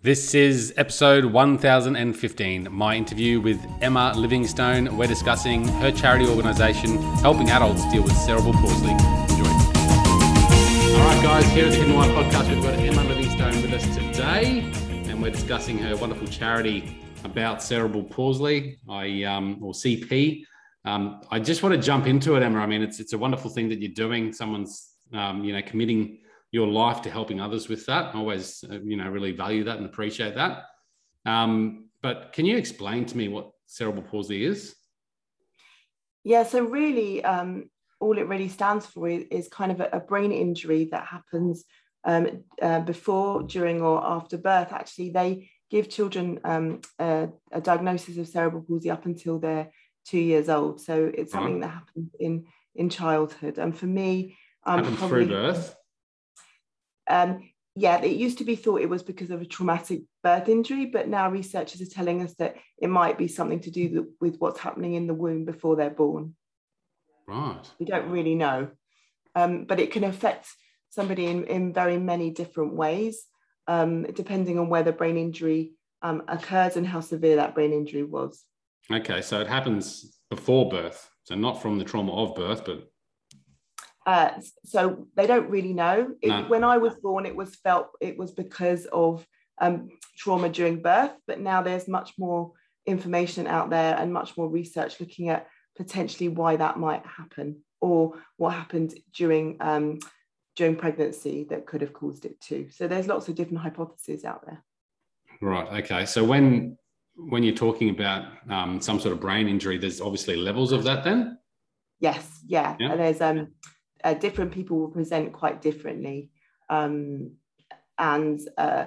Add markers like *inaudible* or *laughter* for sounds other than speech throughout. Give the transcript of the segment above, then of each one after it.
This is episode 1015, my interview with Emma Livingstone. We're discussing her charity organisation helping adults deal with cerebral palsy. Enjoy. All right, guys, here at the Hidden Why podcast, we've got Emma Livingstone with us today, and we're discussing her wonderful charity about cerebral palsy, I um, or CP. Um, I just want to jump into it, Emma. I mean, it's it's a wonderful thing that you're doing. Someone's um, you know committing your life to helping others with that. I always, uh, you know, really value that and appreciate that. Um, but can you explain to me what cerebral palsy is? Yeah, so really, um, all it really stands for is, kind of a, a, brain injury that happens um, uh, before, during, or after birth. Actually, they give children um, a, a, diagnosis of cerebral palsy up until they're two years old. So it's uh-huh. something that happens in in childhood. And for me, um, happens probably, through birth. Um, yeah, it used to be thought it was because of a traumatic birth injury, but now researchers are telling us that it might be something to do with what's happening in the womb before they're born. Right. We don't really know. Um, but it can affect somebody in, in very many different ways, um, depending on where the brain injury um, occurs and how severe that brain injury was. Okay, so it happens before birth. So not from the trauma of birth, but uh, so they don't really know. It, no. When I was born, it was felt it was because of um, trauma during birth, but now there's much more information out there and much more research looking at potentially why that might happen or what happened during um, during pregnancy that could have caused it too. So there's lots of different hypotheses out there. Right. Okay. So when when you're talking about um, some sort of brain injury, there's obviously levels of that. Then. Yes. Yeah. yeah. There's um uh, different people will present quite differently. Um, and uh,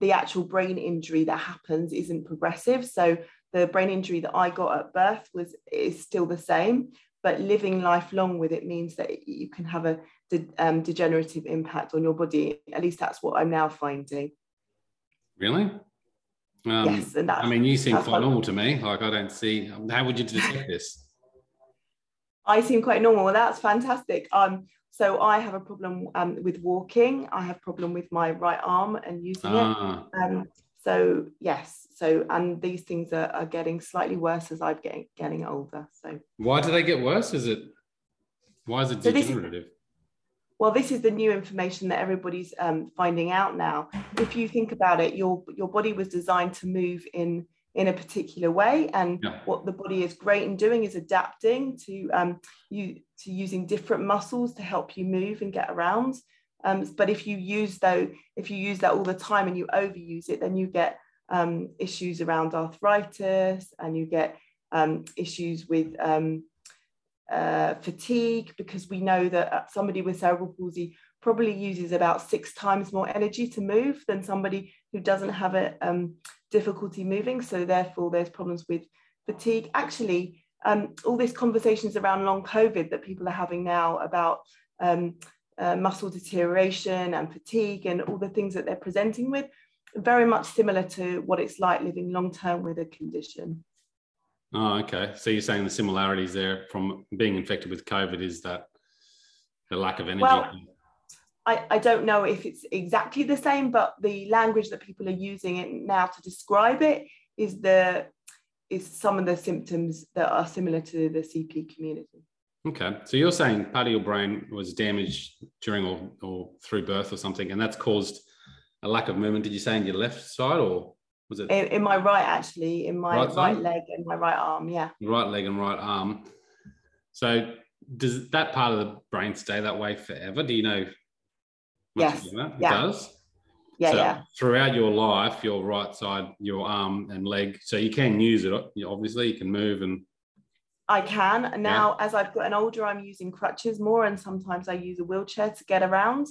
the actual brain injury that happens isn't progressive. So the brain injury that I got at birth was is still the same, but living lifelong with it means that you can have a de- um, degenerative impact on your body. At least that's what I'm now finding. Really? Um, yes, and I mean, you seem quite normal to me. Like I don't see. How would you detect this? I seem quite normal. Well, that's fantastic. Um, so I have a problem um, with walking. I have a problem with my right arm and using ah. it. Um, so yes, so and these things are, are getting slightly worse as I'm getting getting older. So why do they get worse? Is it why is it degenerative? This, well, this is the new information that everybody's um, finding out now. If you think about it, your your body was designed to move in in a particular way and yeah. what the body is great in doing is adapting to um, you to using different muscles to help you move and get around um, but if you use though if you use that all the time and you overuse it then you get um, issues around arthritis and you get um, issues with um, uh, fatigue because we know that uh, somebody with cerebral palsy probably uses about six times more energy to move than somebody who doesn't have a um, difficulty moving. So therefore, there's problems with fatigue. Actually, um, all these conversations around long COVID that people are having now about um, uh, muscle deterioration and fatigue and all the things that they're presenting with, very much similar to what it's like living long term with a condition. Oh, okay. So you're saying the similarities there from being infected with COVID is that the lack of energy. Well, I, I don't know if it's exactly the same, but the language that people are using it now to describe it is the is some of the symptoms that are similar to the CP community. Okay, so you're saying part of your brain was damaged during or, or through birth or something, and that's caused a lack of movement. Did you say in your left side or was it in, in my right actually, in my right, right leg and my right arm? Yeah, right leg and right arm. So does that part of the brain stay that way forever? Do you know yes. It yeah. does. Yeah, so yeah. Throughout your life, your right side, your arm and leg, so you can use it. Obviously, you can move and. I can now. Yeah. As I've gotten older, I'm using crutches more, and sometimes I use a wheelchair to get around.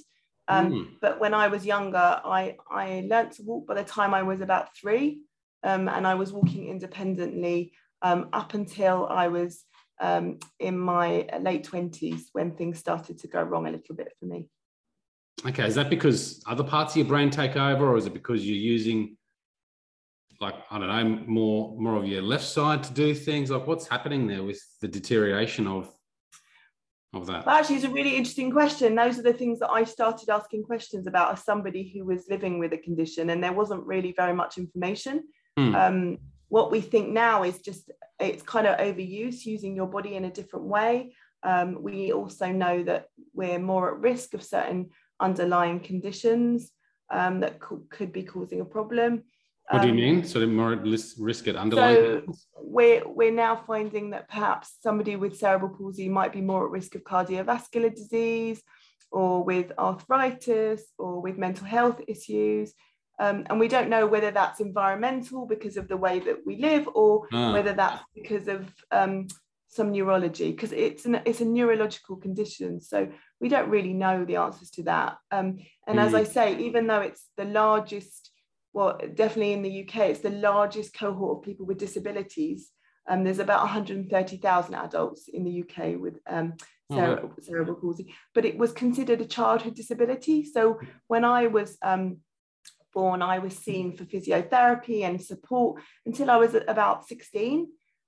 Um, mm. But when I was younger, I I learned to walk by the time I was about three, um, and I was walking independently um, up until I was um, in my late twenties when things started to go wrong a little bit for me. Okay, is that because other parts of your brain take over, or is it because you're using, like I don't know, more more of your left side to do things? Like, what's happening there with the deterioration of? of that? Well, actually, it's a really interesting question. Those are the things that I started asking questions about as somebody who was living with a condition, and there wasn't really very much information. Hmm. Um, what we think now is just it's kind of overuse, using your body in a different way. Um, we also know that we're more at risk of certain underlying conditions um, that co- could be causing a problem. What do you um, mean? So the more risk at underlying? So we're we're now finding that perhaps somebody with cerebral palsy might be more at risk of cardiovascular disease, or with arthritis, or with mental health issues. Um, and we don't know whether that's environmental because of the way that we live, or ah. whether that's because of um, some neurology, because it's an it's a neurological condition. So we don't really know the answers to that. Um, and mm. as I say, even though it's the largest, well, definitely in the UK, it's the largest cohort of people with disabilities. Um, there's about 130,000 adults in the UK with um, cere- oh. cerebral palsy, but it was considered a childhood disability. So when I was um, born, I was seen for physiotherapy and support until I was about 16.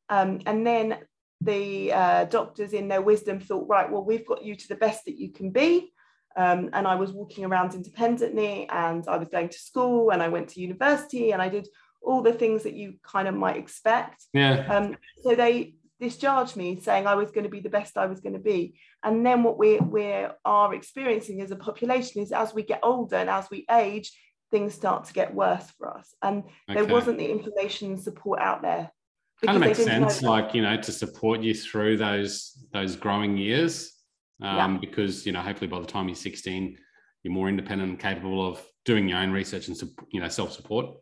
Um, and then the uh, doctors, in their wisdom, thought, right, well, we've got you to the best that you can be. Um, and I was walking around independently and I was going to school and I went to university and I did all the things that you kind of might expect. Yeah. Um, so they discharged me saying I was going to be the best I was going to be. And then what we, we are experiencing as a population is as we get older and as we age, things start to get worse for us. And okay. there wasn't the information and support out there. Kind of makes sense, like you know, to support you through those those growing years, um, yeah. because you know, hopefully by the time you're 16, you're more independent and capable of doing your own research and you know self support.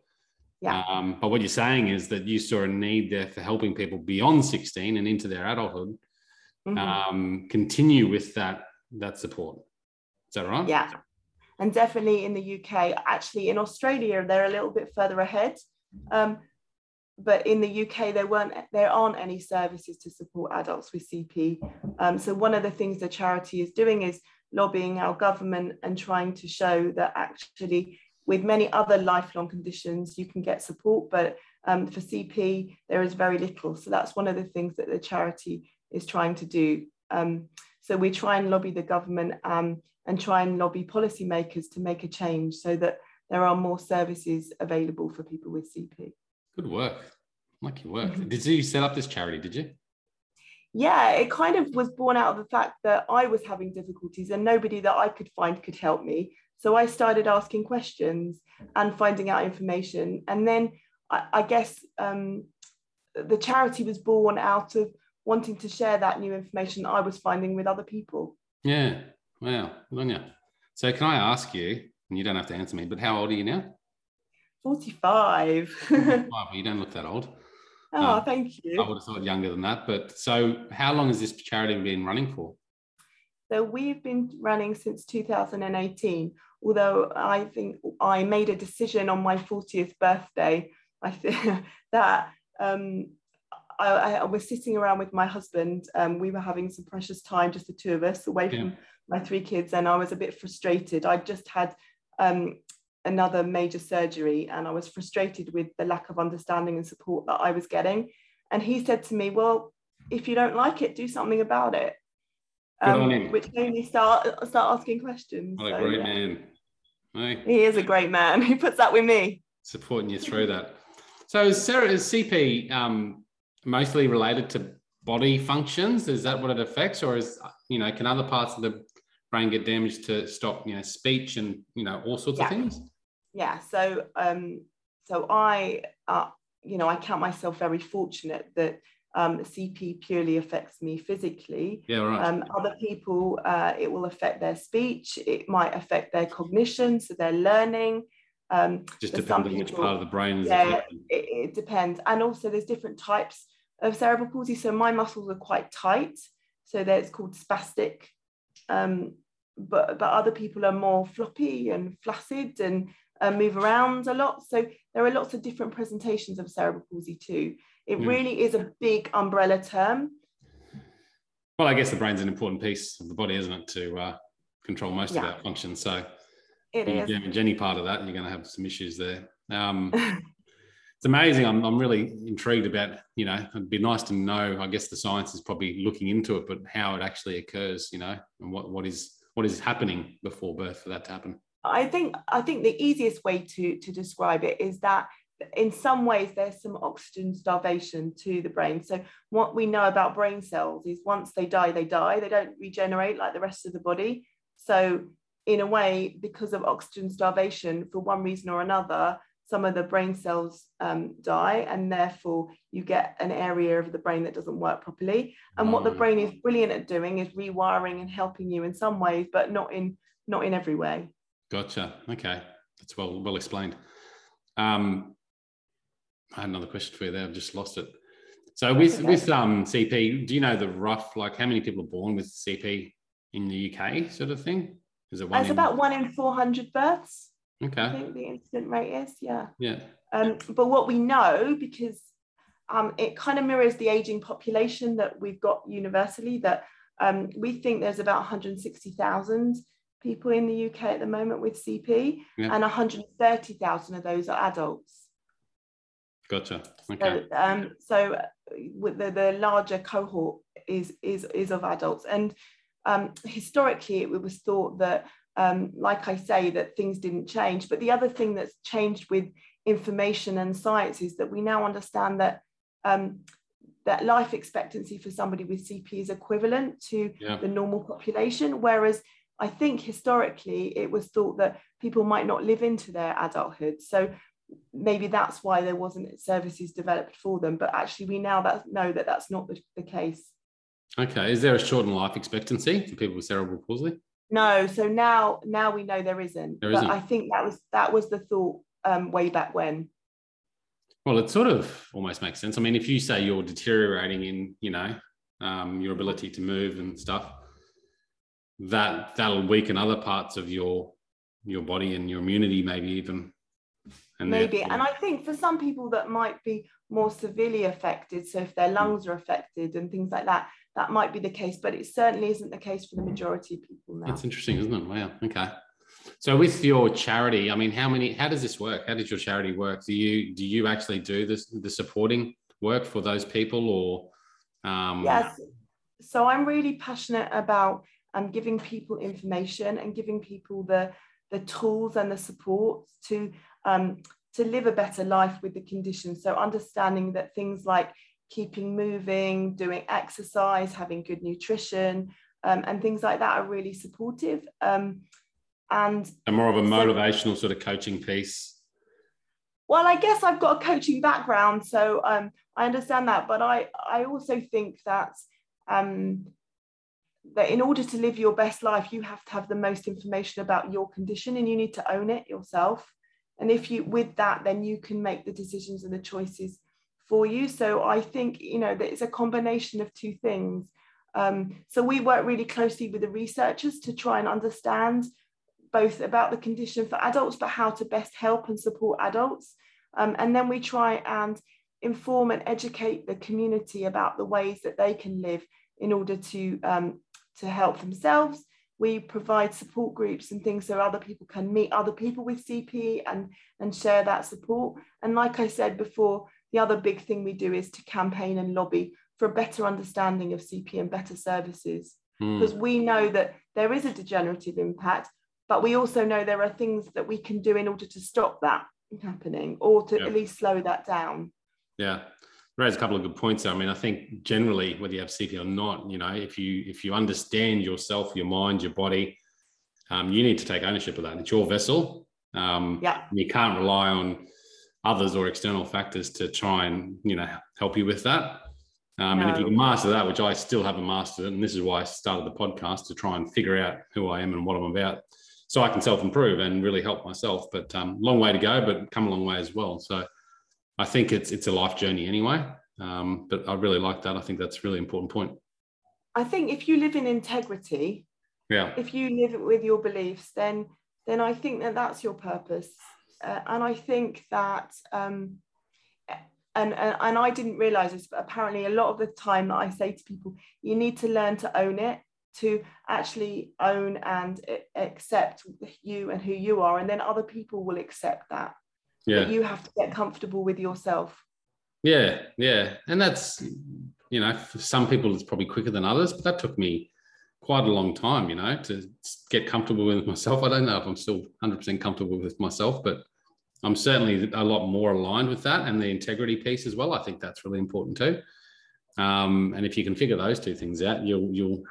Yeah. Um, but what you're saying is that you saw a need there for helping people beyond 16 and into their adulthood mm-hmm. um, continue with that that support. Is that right? Yeah and definitely in the UK. Actually, in Australia, they're a little bit further ahead. Um, but in the UK, there weren't there aren't any services to support adults with CP. Um, so one of the things the charity is doing is lobbying our government and trying to show that actually with many other lifelong conditions you can get support, but um, for CP there is very little. So that's one of the things that the charity is trying to do. Um, so we try and lobby the government um, and try and lobby policymakers to make a change so that there are more services available for people with CP. Good work. Lucky work. Mm-hmm. Did you set up this charity? Did you? Yeah, it kind of was born out of the fact that I was having difficulties and nobody that I could find could help me. So I started asking questions and finding out information. And then I, I guess um, the charity was born out of wanting to share that new information I was finding with other people. Yeah, Wow, good on you. So, can I ask you, and you don't have to answer me, but how old are you now? 45. 45 *laughs* well, *laughs* you don't look that old. Oh, um, thank you. I would have thought younger than that. But so, how long has this charity been running for? So, we've been running since 2018. Although I think I made a decision on my 40th birthday, I think *laughs* that um, I, I, was sitting around with my husband. Um, we were having some precious time, just the two of us, away from my three kids and I was a bit frustrated. I just had um, another major surgery and I was frustrated with the lack of understanding and support that I was getting. And he said to me, Well, if you don't like it, do something about it. Um, which made me start start asking questions. What a so, great yeah. man. Hey. He is a great man. *laughs* He puts that with me. Supporting you through that. So is Sarah is CP um, mostly related to body functions? Is that what it affects, or is you know can other parts of the brain get damaged to stop you know speech and you know all sorts yeah. of things yeah so um so i uh, you know i count myself very fortunate that um, CP purely affects me physically. Yeah, right. Um, other people, uh, it will affect their speech. It might affect their cognition, so their learning. Um, Just depends on which part of the brain is yeah, it, it, depends. And also, there's different types of cerebral palsy. So my muscles are quite tight. So that's called spastic um, but but other people are more floppy and flaccid and uh, move around a lot. So there are lots of different presentations of cerebral palsy too. It mm. really is a big umbrella term. Well, I guess the brain's an important piece of the body, isn't it, to uh, control most yeah. of our functions. So it if you damage any part of that, you're going to have some issues there. Um, *laughs* it's amazing. I'm, I'm really intrigued about, you know, it'd be nice to know, I guess the science is probably looking into it, but how it actually occurs, you know, and what, what is what is happening before birth for that to happen. I think I think the easiest way to to describe it is that in some ways there's some oxygen starvation to the brain. So what we know about brain cells is once they die, they die. They don't regenerate like the rest of the body. So in a way, because of oxygen starvation, for one reason or another, some of the brain cells um, die and therefore you get an area of the brain that doesn't work properly. And what the mm. brain is brilliant at doing is rewiring and helping you in some ways but not in not in every way. Gotcha. Okay. That's well well explained. Um i had another question for you there. I've just lost it. So with okay. with um cp do you know the rough like how many people are born with cp in the uk sort of thing? Is it one it's in... about one in 400 births Okay. I think the incident rate is, yeah. Yeah. Um, but what we know, because um, it kind of mirrors the aging population that we've got universally, that um, we think there's about 160,000 people in the UK at the moment with CP, yeah. and 130,000 of those are adults. Gotcha. Okay. So, um, so with the, the larger cohort is is is of adults, and um, historically it was thought that um, like I say, that things didn't change. But the other thing that's changed with information and science is that we now understand that um, that life expectancy for somebody with CP is equivalent to yeah. the normal population, whereas I think historically it was thought that people might not live into their adulthood. So maybe that's why there wasn't services developed for them. But actually, we now that know that that's not the, the case. Okay, is there a shortened life expectancy for people with cerebral palsy? No, so now now we know there isn't. There isn't. I think that was that was the thought um, way back when. Well, it sort of almost makes sense. I mean, if you say you're deteriorating in, you know, um, your ability to move and stuff, that that'll weaken other parts of your your body and your immunity, maybe even. And maybe, and I think for some people that might be more severely affected. So if their hmm. lungs are affected and things like that, that might be the case, but it certainly isn't the case for the majority of people now. That's interesting, isn't it? Wow. Okay. So with your charity, I mean, how many? How does this work? How does your charity work? Do you do you actually do this the supporting work for those people, or? Um... Yes. So I'm really passionate about um, giving people information and giving people the the tools and the support to um, to live a better life with the condition. So understanding that things like keeping moving, doing exercise, having good nutrition, um, and things like that are really supportive. Um, and, and more of a motivational so, sort of coaching piece. Well, I guess I've got a coaching background, so um, I understand that. But I, I also think that um, that in order to live your best life, you have to have the most information about your condition, and you need to own it yourself. And if you, with that, then you can make the decisions and the choices for you. So I think, you know, that it's a combination of two things. Um, so we work really closely with the researchers to try and understand both about the condition for adults, but how to best help and support adults. Um, and then we try and inform and educate the community about the ways that they can live in order to, um, to help themselves. We provide support groups and things so other people can meet other people with CP and, and share that support. And like I said before, the other big thing we do is to campaign and lobby for a better understanding of CP and better services. Mm. Because we know that there is a degenerative impact, but we also know there are things that we can do in order to stop that happening or to at least slow that down. Yeah. Raise a couple of good points. I mean, I think generally, whether you have CP or not, you know, if you if you understand yourself, your mind, your body, um, you need to take ownership of that. It's your vessel. Um, yeah. You can't rely on others or external factors to try and you know help you with that. Um, no. And if you can master that, which I still haven't mastered, and this is why I started the podcast to try and figure out who I am and what I'm about, so I can self improve and really help myself. But um, long way to go, but come a long way as well. So I think it's it's a life journey anyway. Um, but I really like that. I think that's a really important point. I think if you live in integrity, yeah, if you live with your beliefs, then then I think that that's your purpose uh, and I think that um, and, and, and I didn't realize this, but apparently a lot of the time that I say to people, you need to learn to own it, to actually own and accept you and who you are, and then other people will accept that. yeah. that you have to get comfortable with yourself. Yeah, yeah. And that's, you know, for some people it's probably quicker than others, but that took me quite a long time, you know, to get comfortable with myself. I don't know if I'm still 100% comfortable with myself, but I'm certainly a lot more aligned with that and the integrity piece as well. I think that's really important too. Um, and if you can figure those two things out, you'll you'll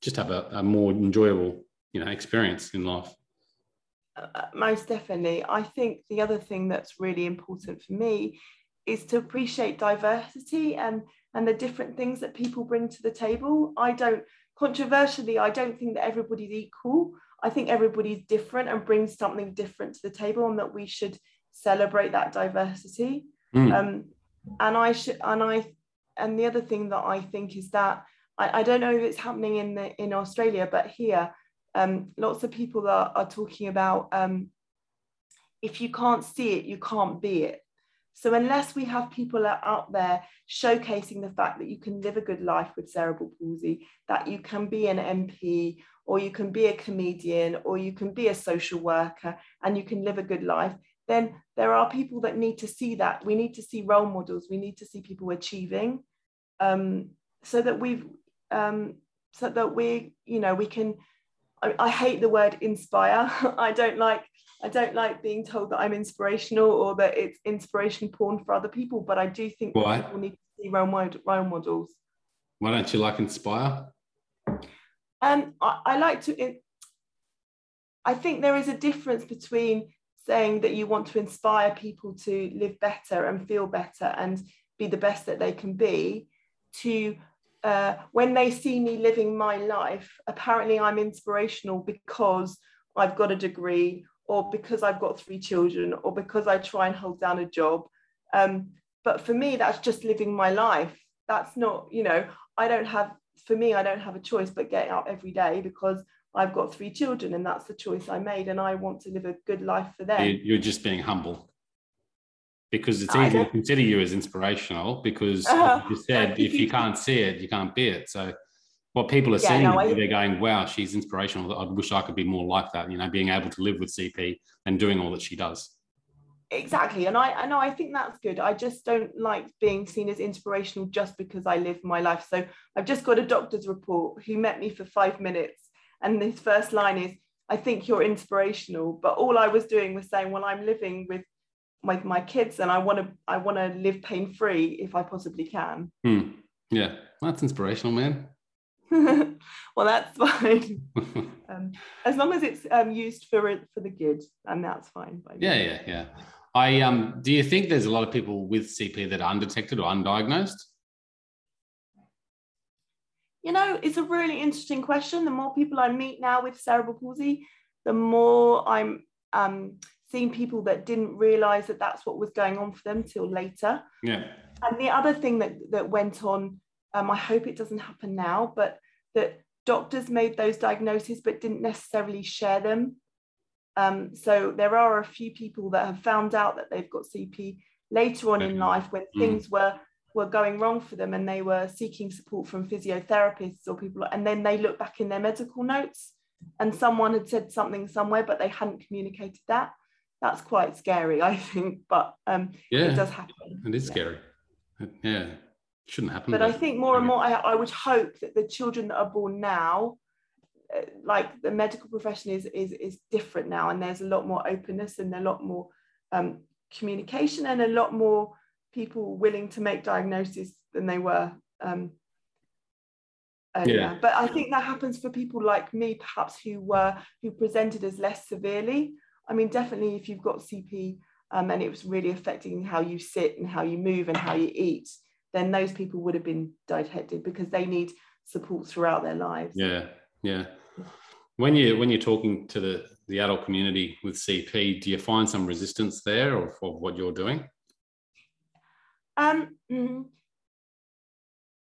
just have a, a more enjoyable, you know, experience in life. Uh, uh, most definitely. I think the other thing that's really important for me is to appreciate diversity and and the different things that people bring to the table. I don't controversially, I don't think that everybody's equal. I think everybody's different and brings something different to the table, and that we should celebrate that diversity. Mm. Um, and I should, and I, and the other thing that I think is that I, I don't know if it's happening in the in Australia, but here, um, lots of people are, are talking about um, if you can't see it, you can't be it. So unless we have people out there showcasing the fact that you can live a good life with cerebral palsy, that you can be an MP or you can be a comedian or you can be a social worker and you can live a good life, then there are people that need to see that. We need to see role models. We need to see people achieving um, so that we've, um, so that we, you know, we can, I, I hate the word inspire. *laughs* I don't like I don't like being told that I'm inspirational or that it's inspiration porn for other people, but I do think Why? people need to see role, mod- role models. Why don't you like inspire? Um, I, I like to. I think there is a difference between saying that you want to inspire people to live better and feel better and be the best that they can be, to uh, when they see me living my life, apparently I'm inspirational because I've got a degree or because I've got three children or because I try and hold down a job. Um, but for me, that's just living my life. That's not, you know, I don't have, for me, I don't have a choice but getting up every day because I've got three children and that's the choice I made and I want to live a good life for them. You're just being humble because it's easy to consider you as inspirational because *laughs* uh, you said if you can't see it, you can't be it. So what people are yeah, seeing, no, I, they're going, wow, she's inspirational. I wish I could be more like that, you know, being able to live with CP and doing all that she does. Exactly. And I, I know I think that's good. I just don't like being seen as inspirational just because I live my life. So I've just got a doctor's report who met me for five minutes. And his first line is, I think you're inspirational. But all I was doing was saying, well, I'm living with my, my kids and I want to I want to live pain free if I possibly can. Hmm. Yeah, that's inspirational, man. *laughs* well, that's fine. um, as long as it's um, used for it for the good, and that's fine. By yeah, yeah, yeah. I um, do you think there's a lot of people with CP that are undetected or undiagnosed? You know, it's a really interesting question. The more people I meet now with cerebral palsy, the more I'm um, seeing people that didn't realize that that's what was going on for them till later. Yeah. And the other thing that that went on um, I hope it doesn't happen now, but that doctors made those diagnoses but didn't necessarily share them. Um, so there are a few people that have found out that they've got CP later on in life when mm. things were were going wrong for them and they were seeking support from physiotherapists or people and then they look back in their medical notes and someone had said something somewhere but they hadn't communicated that that's quite scary *laughs* i think but um yeah it does happen And it is yeah. scary yeah shouldn't happen. But I think more and more, I, I would hope that the children that are born now, like the medical profession is is is different now, and there's a lot more openness and a lot more um, communication and a lot more people willing to make diagnoses than they were um, earlier. Yeah. But I think that happens for people like me, perhaps who were who presented as less severely. I mean, definitely if you've got CP um, and it was really affecting how you sit and how you move and how you eat, then those people would have been detected because they need support throughout their lives. Yeah, yeah. When you when you're talking to the the adult community with CP, do you find some resistance there of, of what you're doing? Um, mm,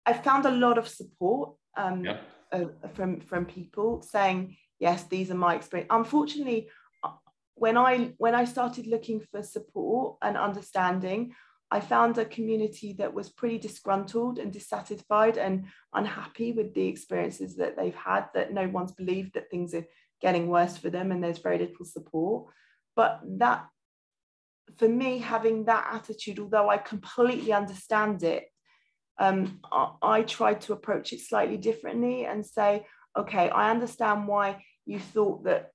I found a lot of support um, yep. uh, from from people saying, "Yes, these are my experience." Unfortunately, uh, when I when I started looking for support and understanding, I found a community that was pretty disgruntled and dissatisfied and unhappy with the experiences that they've had, that no one's believed that things are getting worse for them and there's very little support. But that for me, having that attitude, although I completely understand it, um, I, I tried to approach it slightly differently and say, okay, I understand why you thought that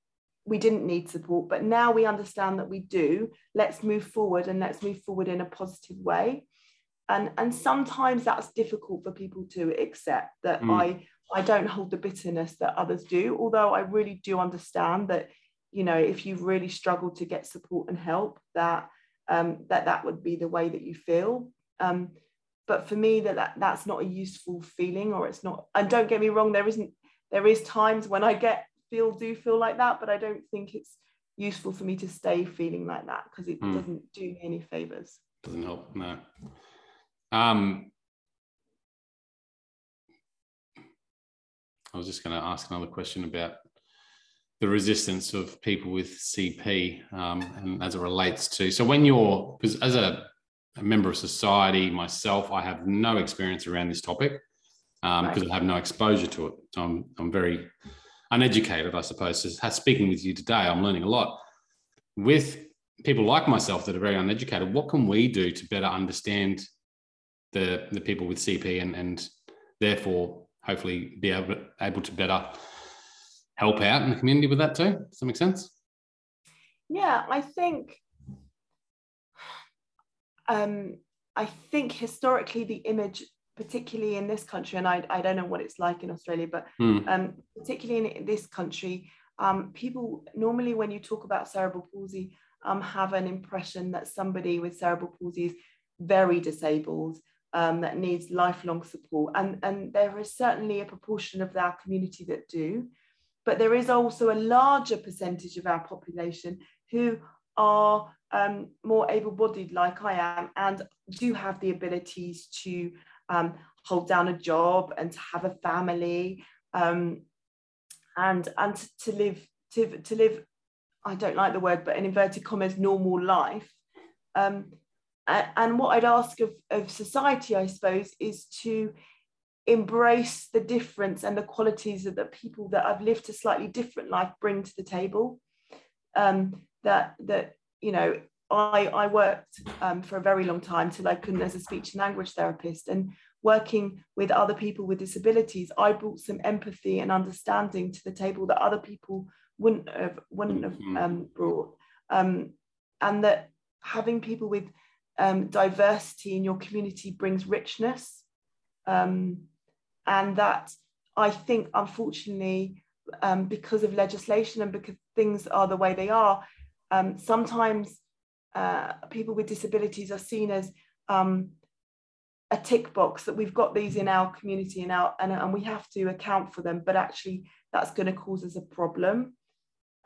we didn't need support, but now we understand that we do. Let's move forward and let's move forward in a positive way. And, and sometimes that's difficult for people to accept that mm. I, I don't hold the bitterness that others do, although I really do understand that, you know, if you've really struggled to get support and help, that um, that that would be the way that you feel. Um, but for me, that, that that's not a useful feeling, or it's not. And don't get me wrong, there isn't. There is times when I get feel do feel like that, but I don't think it's useful for me to stay feeling like that because it mm. doesn't do me any favors. Doesn't help, no. Um, I was just going to ask another question about the resistance of people with CP um, and as it relates to. So when you're, because as a, a, member of society myself, I have no experience around this topic because um, right. I have no exposure to it. So I'm, I'm very uneducated, I suppose. Speaking with you today, I'm learning a lot. With people like myself that are very uneducated, what can we do to better understand the, the people with CP and, and therefore hopefully be able, able to better help out in the community with that too? Does that make sense? Yeah, I think um, I think historically the image particularly in this country, and I, I don't know what it's like in Australia, but mm. um, particularly in, this country, um, people normally, when you talk about cerebral palsy, um, have an impression that somebody with cerebral palsy is very disabled, um, that needs lifelong support. And, and there is certainly a proportion of our community that do, but there is also a larger percentage of our population who are um, more able bodied, like I am, and do have the abilities to um, hold down a job and to have a family um, and and to, to live to, to live I don't like the word but in inverted commas normal life. Um, and what I'd ask of, of society I suppose is to embrace the difference and the qualities that the people that have lived a slightly different life bring to the table. Um, that that you know I, I worked um, for a very long time till I couldn't as a speech and language therapist. And working with other people with disabilities, I brought some empathy and understanding to the table that other people wouldn't have wouldn't have mm-hmm. um, brought. Um, and that having people with um, diversity in your community brings richness. Um, and that I think, unfortunately, um, because of legislation and because things are the way they are, sometimes uh, people with disabilities are seen as um, a tick box that we've got these in our community and, our, and, and we have to account for them, but actually that's going to cause us a problem.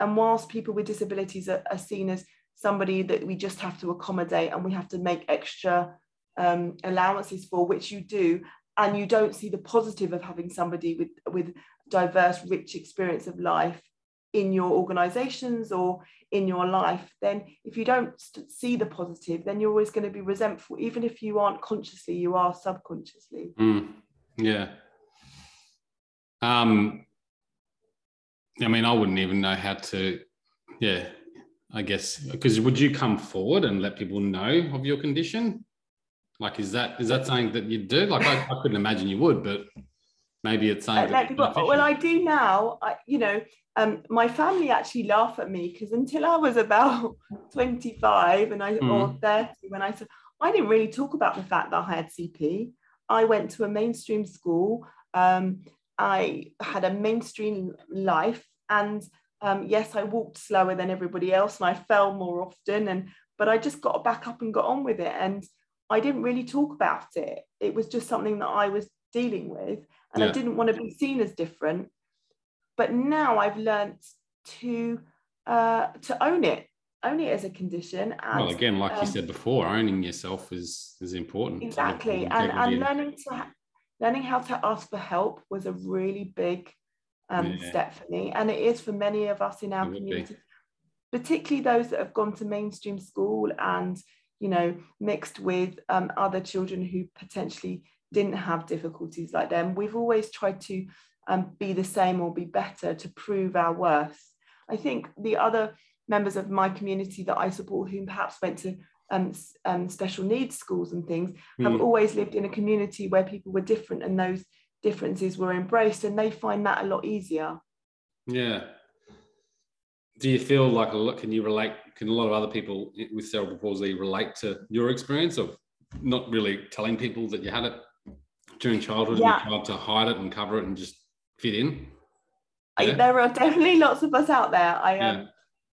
And whilst people with disabilities are, are seen as somebody that we just have to accommodate and we have to make extra um, allowances for, which you do, and you don't see the positive of having somebody with, with diverse, rich experience of life in your organizations or in your life, then if you don't see the positive, then you're always going to be resentful. Even if you aren't consciously, you are subconsciously. Mm, yeah. Um, I mean, I wouldn't even know how to, yeah, I guess, because would you come forward and let people know of your condition? Like, is that is that something that you do? Like, I, I couldn't imagine you would, but maybe it's something. Uh, people, well, I do now. I, you know, um, my family actually laugh at me because until I was about *laughs* 25 and I mm. or 30, when I said I didn't really talk about the fact that I had CP. I went to a mainstream school. Um, I had a mainstream life, and um, yes, I walked slower than everybody else, and I fell more often. And but I just got back up and got on with it, and I didn't really talk about it. It was just something that I was dealing with, and yeah. I didn't want to be seen as different. But now I've learned to uh, to own it, own it as a condition. And, well, again, like um, you said before, owning yourself is is important. Exactly, and and learning to learning how to ask for help was a really big um, yeah. step for me, and it is for many of us in our community, particularly those that have gone to mainstream school and you know mixed with um, other children who potentially didn't have difficulties like them. We've always tried to um, be the same or be better to prove our worth. I think the other members of my community that I support who perhaps went to um, um, special needs schools and things have mm. always lived in a community where people were different and those differences were embraced and they find that a lot easier yeah do you feel like a lot can you relate can a lot of other people with cerebral palsy relate to your experience of not really telling people that you had it during childhood yeah. and tried to hide it and cover it and just fit in yeah. there are definitely lots of us out there i um, yeah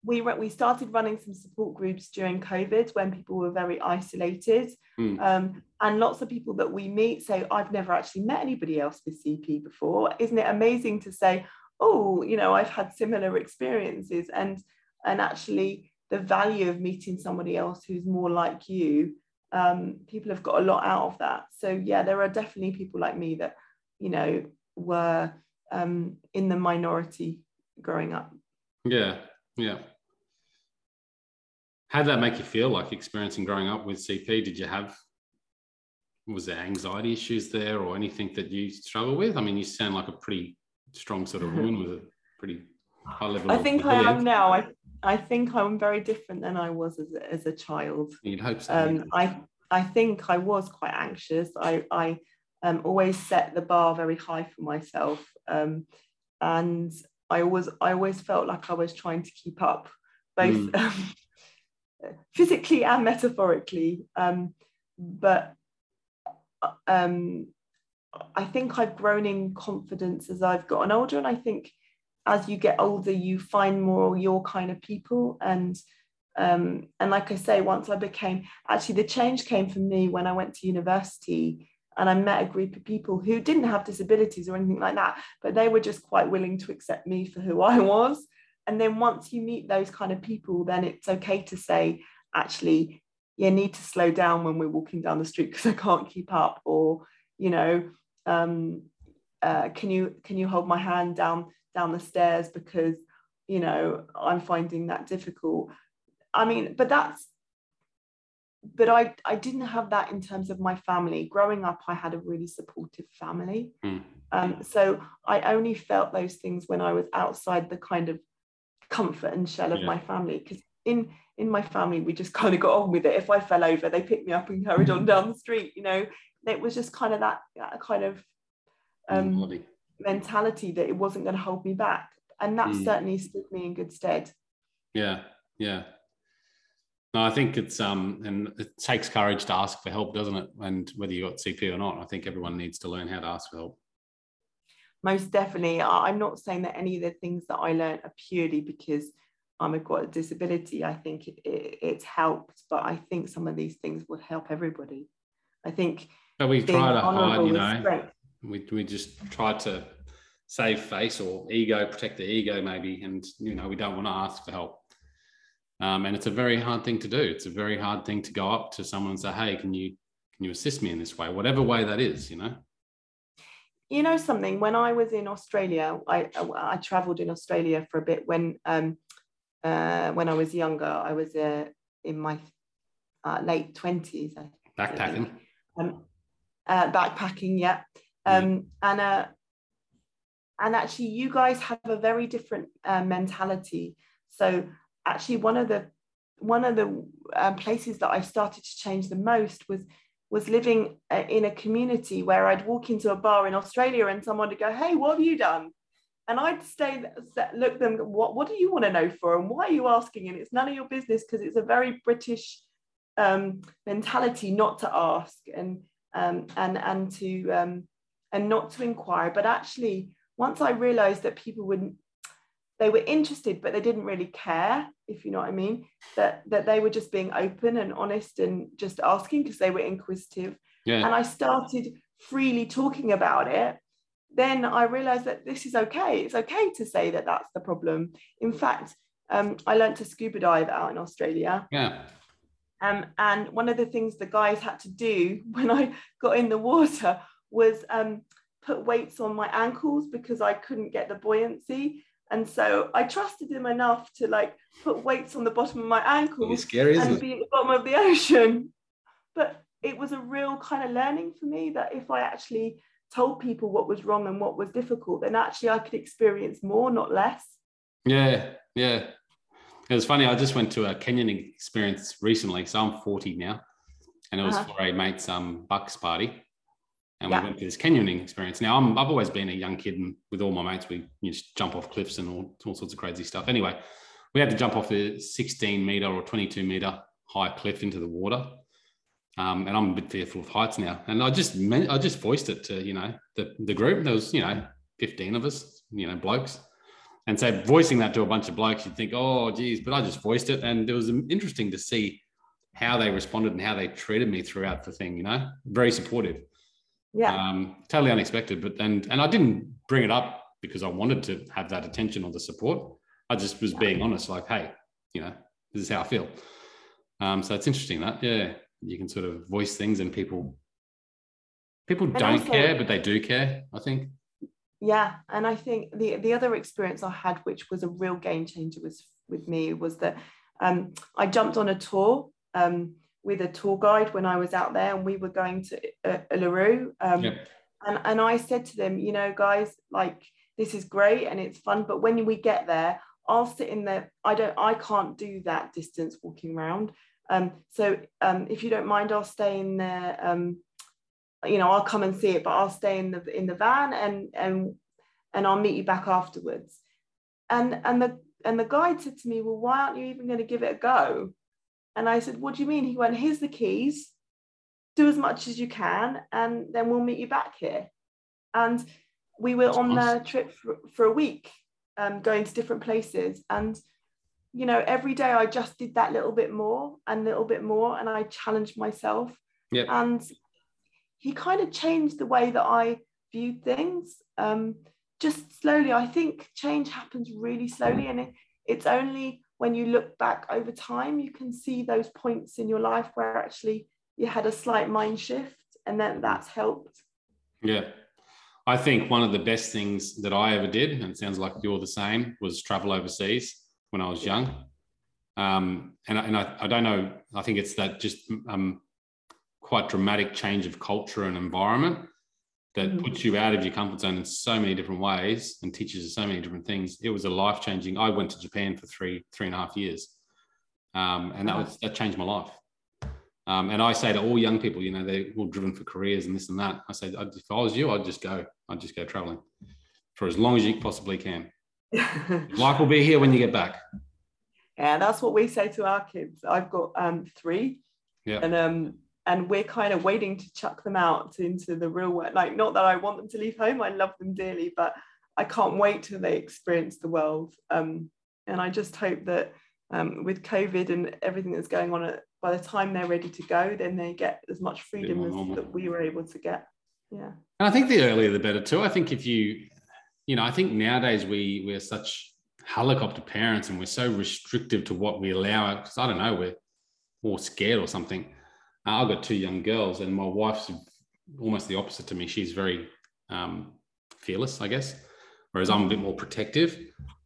we we started running some support groups during COVID when people were very isolated, mm. um, and lots of people that we meet say, "I've never actually met anybody else with CP before." Isn't it amazing to say, "Oh, you know, I've had similar experiences," and and actually the value of meeting somebody else who's more like you. Um, people have got a lot out of that. So yeah, there are definitely people like me that you know were um, in the minority growing up. Yeah, yeah. How did that make you feel like experiencing growing up with CP? Did you have, was there anxiety issues there or anything that you struggle with? I mean, you sound like a pretty strong sort of woman with a pretty high level. I think I am now. I, I think I'm very different than I was as a, as a child. You'd hope so. Um, I, I think I was quite anxious. I, I um, always set the bar very high for myself. Um, and I always, I always felt like I was trying to keep up both mm. physically and metaphorically. Um, but um, I think I've grown in confidence as I've gotten older. And I think as you get older, you find more your kind of people. And um, and like I say, once I became actually the change came for me when I went to university and I met a group of people who didn't have disabilities or anything like that, but they were just quite willing to accept me for who I was and then once you meet those kind of people then it's okay to say actually you need to slow down when we're walking down the street because i can't keep up or you know um, uh, can you can you hold my hand down down the stairs because you know i'm finding that difficult i mean but that's but I, I didn't have that in terms of my family. Growing up, I had a really supportive family. Mm. Um, so I only felt those things when I was outside the kind of comfort and shell of yeah. my family because in in my family we just *laughs* kind of got on with it if i fell over they picked me up and carried on down the street you know it was just kind of that, that kind of um, mentality that it wasn't going to hold me back and that mm. certainly stood me in good stead yeah yeah no i think it's um and it takes courage to ask for help doesn't it and whether you got cp or not i think everyone needs to learn how to ask for help most definitely. I'm not saying that any of the things that I learned are purely because I'm a got a disability. I think it, it, it's helped, but I think some of these things would help everybody. I think. But we try to hide, you know. We, we just try to save face or ego, protect the ego, maybe, and you know we don't want to ask for help. Um, and it's a very hard thing to do. It's a very hard thing to go up to someone and say, "Hey, can you can you assist me in this way, whatever way that is?" You know? You know something? When i was in australia i i traveled in australia for a bit when um uh when i was younger. I was uh, in my uh, late 20s backpacking. um, uh, backpacking yeah um and uh and actually you guys have a very different uh, mentality so actually one of the one of the uh, places that i started to change the most was was living uh, in a community where I'd walk into a bar in Australia and someone would go, "Hey, what have you done?" And I'd stay, look them, what what do you want to know for, and why are you asking? And it's none of your business because it's a very British um, mentality not to ask and um, and and to um, and not to inquire. But actually, once I realised that people wouldn't they were interested but they didn't really care if you know what i mean that that they were just being open and honest and just asking because they were inquisitive. Yeah. and i started freely talking about it. Then i realized that this is okay. It's okay to say that that's the problem. In fact um, i learned to scuba dive out in australia. Yeah. Um, and one of the things the guys had to do *laughs* when i got in the water was um, put weights on my ankles because i couldn't get the buoyancy and so I trusted him enough to like put weights on the bottom of my ankles scary, and be at the bottom of the ocean. But it was a real kind of learning for me that if I actually told people what was wrong and what was difficult, then actually I could experience more, not less. Yeah, yeah. It was funny. I just went to a canyon experience recently. So I'm 40 now, and it was uh-huh. for a mate's um, bucks party, and yeah. we went to this canyoning experience. Now I'm I've always been a young kid, and with all my mates, we you just jump off cliffs and all, all sorts of crazy stuff. Anyway, we had to jump off a 16 meter or 22 meter high cliff into the water. Um, and I'm a bit fearful of heights now. And I just I just voiced it to you know the the group. There was you know 15 of us, you know blokes, and so voicing that to a bunch of blokes, you'd think, oh geez, but I just voiced it, and it was interesting to see how they responded and how they treated me throughout the thing. You know, very supportive. Yeah. Um, totally unexpected, but and and I didn't bring it up because I wanted to have that attention or the support. I just was being honest, like, hey, you know, this is how I feel. Um, so it's interesting that, yeah, you can sort of voice things and people people and don't also, care, but they do care, I think. Yeah. And I think the the other experience I had, which was a real game changer was with me, was that um, I jumped on a tour um, with a tour guide when I was out there and we were going to uh, Uluru. Um, yep. and, and I said to them, you know, guys, like this is great and it's fun, but when we get there, I'll sit in there. I don't, I can't do that distance walking around. Um, so um, if you don't mind, I'll stay in there. Um, you know, I'll come and see it, but I'll stay in the in the van and and and I'll meet you back afterwards. And and the and the guide said to me, well, why aren't you even going to give it a go? And I said, what do you mean? He went, here's the keys. Do as much as you can, and then we'll meet you back here. And we were That's on the trip for, for a week um, going to different places. And, you know, every day I just did that little bit more and a little bit more, and I challenged myself. Yep. And he kind of changed the way that I viewed things. Um, just slowly, I think change happens really slowly, and it, it's only when you look back over time you can see those points in your life where actually you had a slight mind shift, and then that's helped. Yeah, I think one of the best things that I ever did, and it sounds like you're the same, was travel overseas when I was young. Um, and and I, I, don't know, I think it's that just um, quite dramatic change of culture and environment that mm-hmm. puts you out of your comfort zone in so many different ways and teaches you so many different things. It was a life changing. I went to Japan for three three and a half years, um, and that was that changed my life. Um, and I say to all young people, you know, they're all driven for careers and this and that. I say, if I was you, I'd just go. I'd just go traveling for as long as you possibly can. *laughs* Life will be here when you get back. Yeah, that's what we say to our kids. I've got um, three, yeah, and um, and we're kind of waiting to chuck them out into the real world. Like, not that I want them to leave home. I love them dearly, but I can't wait till they experience the world. Um, and I just hope that um, with COVID and everything that's going on by the time they're ready to go, then they get as much freedom as that we were able to get. Yeah. And I think the earlier the better too. I think if you, you know, I think nowadays we we're such helicopter parents and we're so restrictive to what we allow because I don't know, we're more scared or something. Uh, I've got two young girls and my wife's almost the opposite to me. She's very um, fearless, I guess, whereas I'm a bit more protective.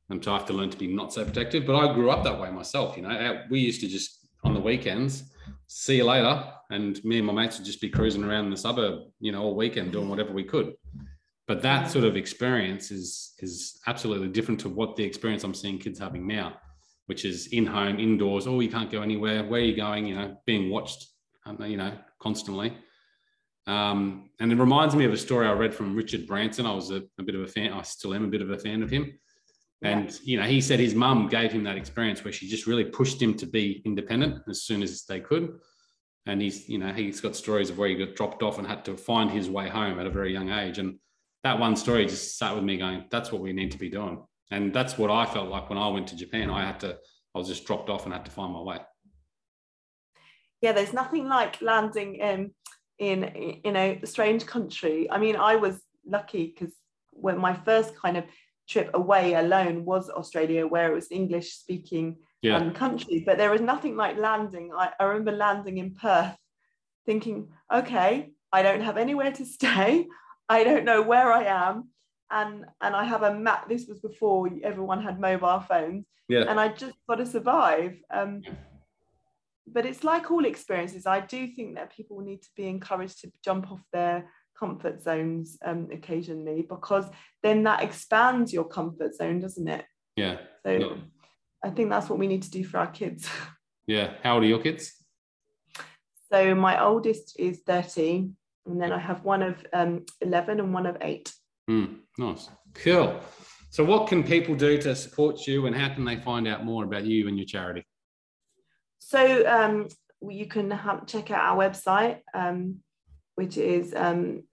And so I have to learn to be not so protective. But I grew up that way myself. You know, we used to just on the weekends. See you later. And me and my mates would just be cruising around the suburb, you know, all weekend doing whatever we could. But that sort of experience is is absolutely different to what the experience I'm seeing kids having now, which is in home, indoors. Oh, you can't go anywhere. Where are you going? You know, being watched, you know, constantly. Um, and it reminds me of a story I read from Richard Branson. I was a, a bit of a fan. I still am a bit of a fan of him. And you know, he said his mum gave him that experience where she just really pushed him to be independent as soon as they could. And he's, you know, he's got stories of where he got dropped off and had to find his way home at a very young age. And that one story just sat with me going, that's what we need to be doing. And that's what I felt like when I went to Japan. I had to, I was just dropped off and had to find my way. Yeah, there's nothing like landing in in you know a strange country. I mean, I was lucky because when my first kind of trip away alone was Australia, where it was English speaking yeah. um, country. But there was nothing like landing. I, I remember landing in Perth, thinking, okay, I don't have anywhere to *laughs* stay. I don't know where I am. And, and I have a map. This was before everyone had mobile phones. Yeah. And I just got to survive. Um, but it's like all experiences. I do think that people need to be encouraged to jump off their comfort zones um, occasionally because then that expands your comfort zone, doesn't it? Yeah. So, I think that's what we need to do for our kids. *laughs* Yeah. How old are your kids? So my oldest is 13, and then I have one of um, 11 and one of eight. Mm, nice. Cool. So, what can people do to support you, and how can they find out more about you and your charity? So, um, you can have, check out our website, um, which is um,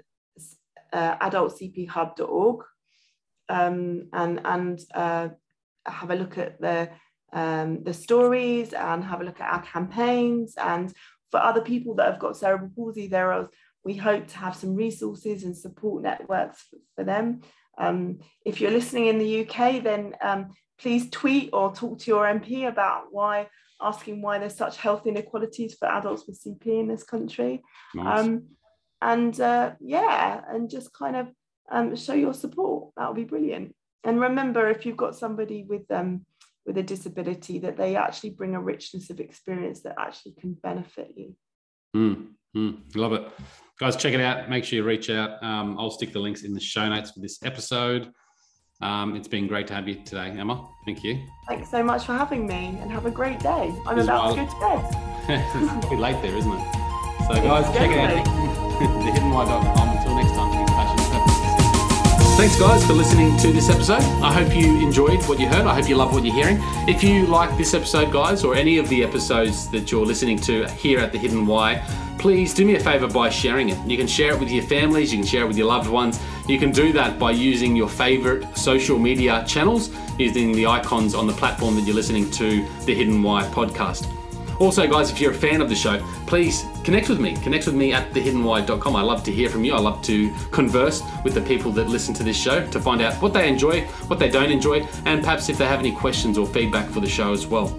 uh, adultcphub.org, um, and and uh, have a look at the um, the stories and have a look at our campaigns. And for other people that have got cerebral palsy, there are we hope to have some resources and support networks for, for them. Um, if you're listening in the UK, then um, please tweet or talk to your MP about why, asking why there's such health inequalities for adults with CP in this country. Nice. Um, and uh, yeah, and just kind of um, show your support. That would be brilliant. And remember, if you've got somebody with um, with a disability, that they actually bring a richness of experience that actually can benefit you. Mm, mm, love it. Guys, check it out. Make sure you reach out. Um, I'll stick the links in the show notes for this episode. Um, it's been great to have you today, Emma. Thank you. Thanks so much for having me and have a great day. I'm about to go to bed. *laughs* it's pretty late there, isn't it? So, guys, check it out. *laughs* thehiddenwhy.com. Until next time, Thanks, guys, for listening to this episode. I hope you enjoyed what you heard. I hope you love what you're hearing. If you like this episode, guys, or any of the episodes that you're listening to here at The Hidden Why, please do me a favor by sharing it. You can share it with your families, you can share it with your loved ones. You can do that by using your favorite social media channels, using the icons on the platform that you're listening to the Hidden Why podcast. Also, guys, if you're a fan of the show, please connect with me. Connect with me at thehiddenwhy.com. I love to hear from you. I love to converse with the people that listen to this show to find out what they enjoy, what they don't enjoy, and perhaps if they have any questions or feedback for the show as well.